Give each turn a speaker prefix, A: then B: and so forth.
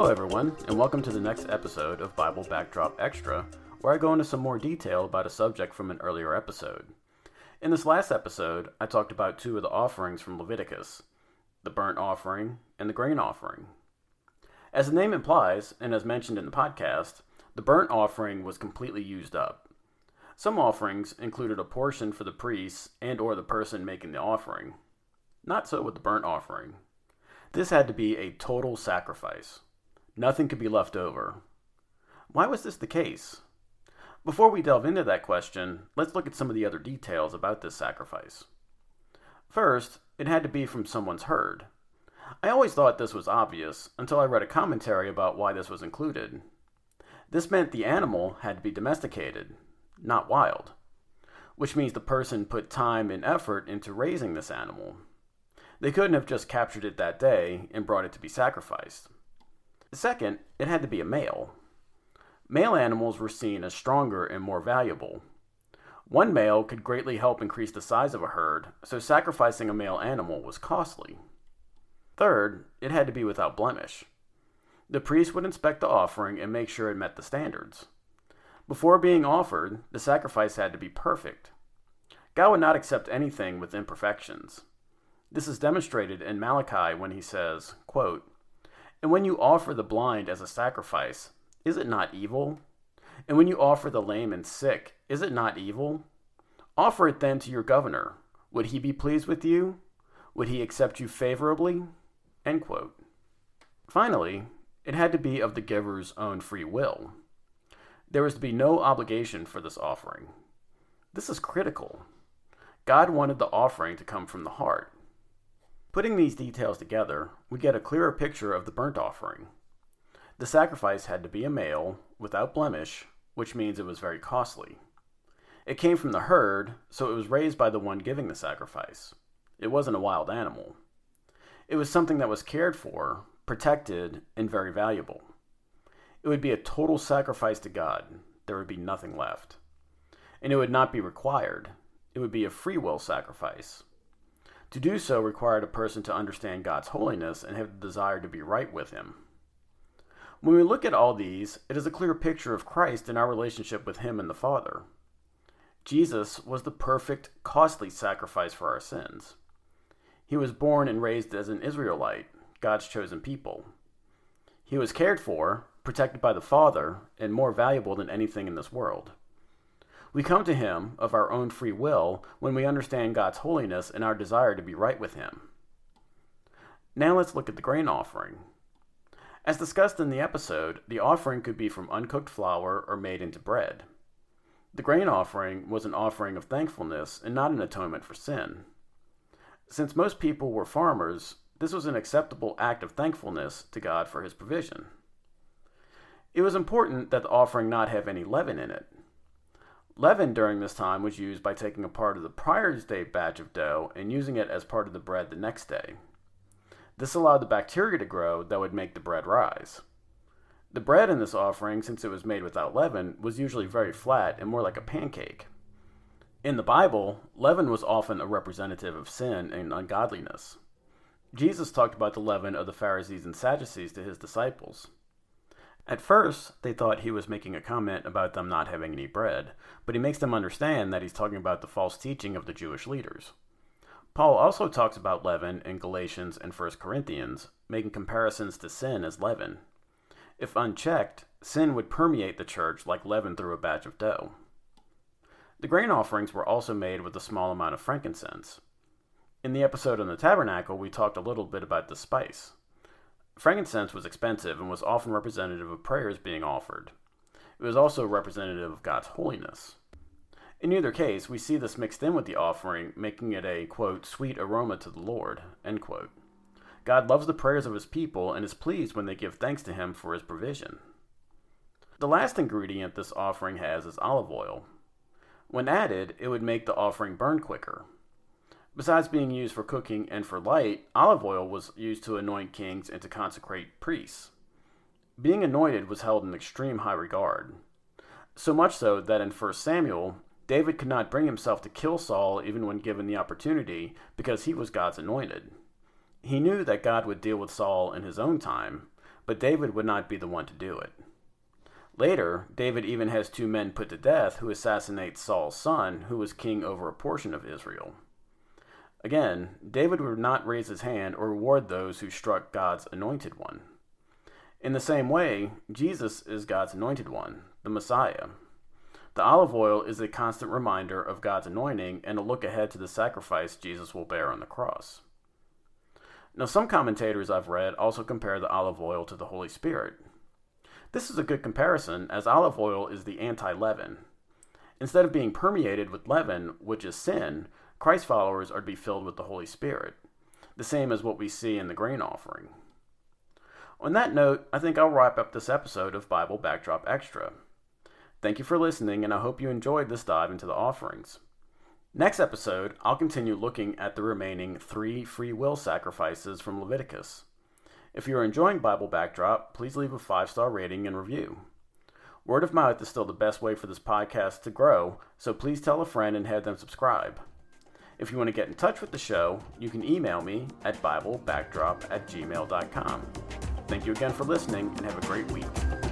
A: Hello, everyone, and welcome to the next episode of Bible Backdrop Extra, where I go into some more detail about a subject from an earlier episode. In this last episode, I talked about two of the offerings from Leviticus the burnt offering and the grain offering. As the name implies, and as mentioned in the podcast, the burnt offering was completely used up. Some offerings included a portion for the priests and or the person making the offering. Not so with the burnt offering. This had to be a total sacrifice. Nothing could be left over. Why was this the case? Before we delve into that question, let's look at some of the other details about this sacrifice. First, it had to be from someone's herd. I always thought this was obvious until I read a commentary about why this was included. This meant the animal had to be domesticated, not wild, which means the person put time and effort into raising this animal. They couldn't have just captured it that day and brought it to be sacrificed. Second, it had to be a male. Male animals were seen as stronger and more valuable. One male could greatly help increase the size of a herd, so sacrificing a male animal was costly. Third, it had to be without blemish. The priest would inspect the offering and make sure it met the standards. Before being offered, the sacrifice had to be perfect. God would not accept anything with imperfections. This is demonstrated in Malachi when he says, quote, And when you offer the blind as a sacrifice, is it not evil? And when you offer the lame and sick, is it not evil? Offer it then to your governor. Would he be pleased with you? Would he accept you favorably? Finally, it had to be of the giver's own free will. There was to be no obligation for this offering. This is critical. God wanted the offering to come from the heart. Putting these details together, we get a clearer picture of the burnt offering. The sacrifice had to be a male, without blemish, which means it was very costly. It came from the herd, so it was raised by the one giving the sacrifice. It wasn't a wild animal. It was something that was cared for, protected, and very valuable. It would be a total sacrifice to God. There would be nothing left. And it would not be required. It would be a free will sacrifice. To do so required a person to understand God's holiness and have the desire to be right with Him. When we look at all these, it is a clear picture of Christ in our relationship with Him and the Father. Jesus was the perfect, costly sacrifice for our sins. He was born and raised as an Israelite, God's chosen people. He was cared for, protected by the Father, and more valuable than anything in this world. We come to Him of our own free will when we understand God's holiness and our desire to be right with Him. Now let's look at the grain offering. As discussed in the episode, the offering could be from uncooked flour or made into bread. The grain offering was an offering of thankfulness and not an atonement for sin. Since most people were farmers, this was an acceptable act of thankfulness to God for his provision. It was important that the offering not have any leaven in it. Leaven during this time was used by taking a part of the prior day batch of dough and using it as part of the bread the next day. This allowed the bacteria to grow that would make the bread rise. The bread in this offering, since it was made without leaven, was usually very flat and more like a pancake. In the Bible, leaven was often a representative of sin and ungodliness. Jesus talked about the leaven of the Pharisees and Sadducees to his disciples. At first, they thought he was making a comment about them not having any bread, but he makes them understand that he's talking about the false teaching of the Jewish leaders. Paul also talks about leaven in Galatians and 1 Corinthians, making comparisons to sin as leaven. If unchecked, sin would permeate the church like leaven through a batch of dough. The grain offerings were also made with a small amount of frankincense. In the episode on the tabernacle, we talked a little bit about the spice. Frankincense was expensive and was often representative of prayers being offered. It was also representative of God's holiness. In either case, we see this mixed in with the offering, making it a, quote, sweet aroma to the Lord, end quote. God loves the prayers of his people and is pleased when they give thanks to him for his provision. The last ingredient this offering has is olive oil. When added, it would make the offering burn quicker. Besides being used for cooking and for light, olive oil was used to anoint kings and to consecrate priests. Being anointed was held in extreme high regard. So much so that in 1 Samuel, David could not bring himself to kill Saul even when given the opportunity because he was God's anointed. He knew that God would deal with Saul in his own time, but David would not be the one to do it. Later, David even has two men put to death who assassinate Saul's son, who was king over a portion of Israel. Again, David would not raise his hand or reward those who struck God's anointed one. In the same way, Jesus is God's anointed one, the Messiah. The olive oil is a constant reminder of God's anointing and a look ahead to the sacrifice Jesus will bear on the cross. Now, some commentators I've read also compare the olive oil to the Holy Spirit. This is a good comparison, as olive oil is the anti leaven. Instead of being permeated with leaven, which is sin, Christ followers are to be filled with the Holy Spirit, the same as what we see in the grain offering. On that note, I think I'll wrap up this episode of Bible Backdrop Extra. Thank you for listening, and I hope you enjoyed this dive into the offerings. Next episode, I'll continue looking at the remaining three free will sacrifices from Leviticus. If you're enjoying Bible Backdrop, please leave a five star rating and review. Word of mouth is still the best way for this podcast to grow, so please tell a friend and have them subscribe. If you want to get in touch with the show, you can email me at BibleBackdrop at gmail.com. Thank you again for listening and have a great week.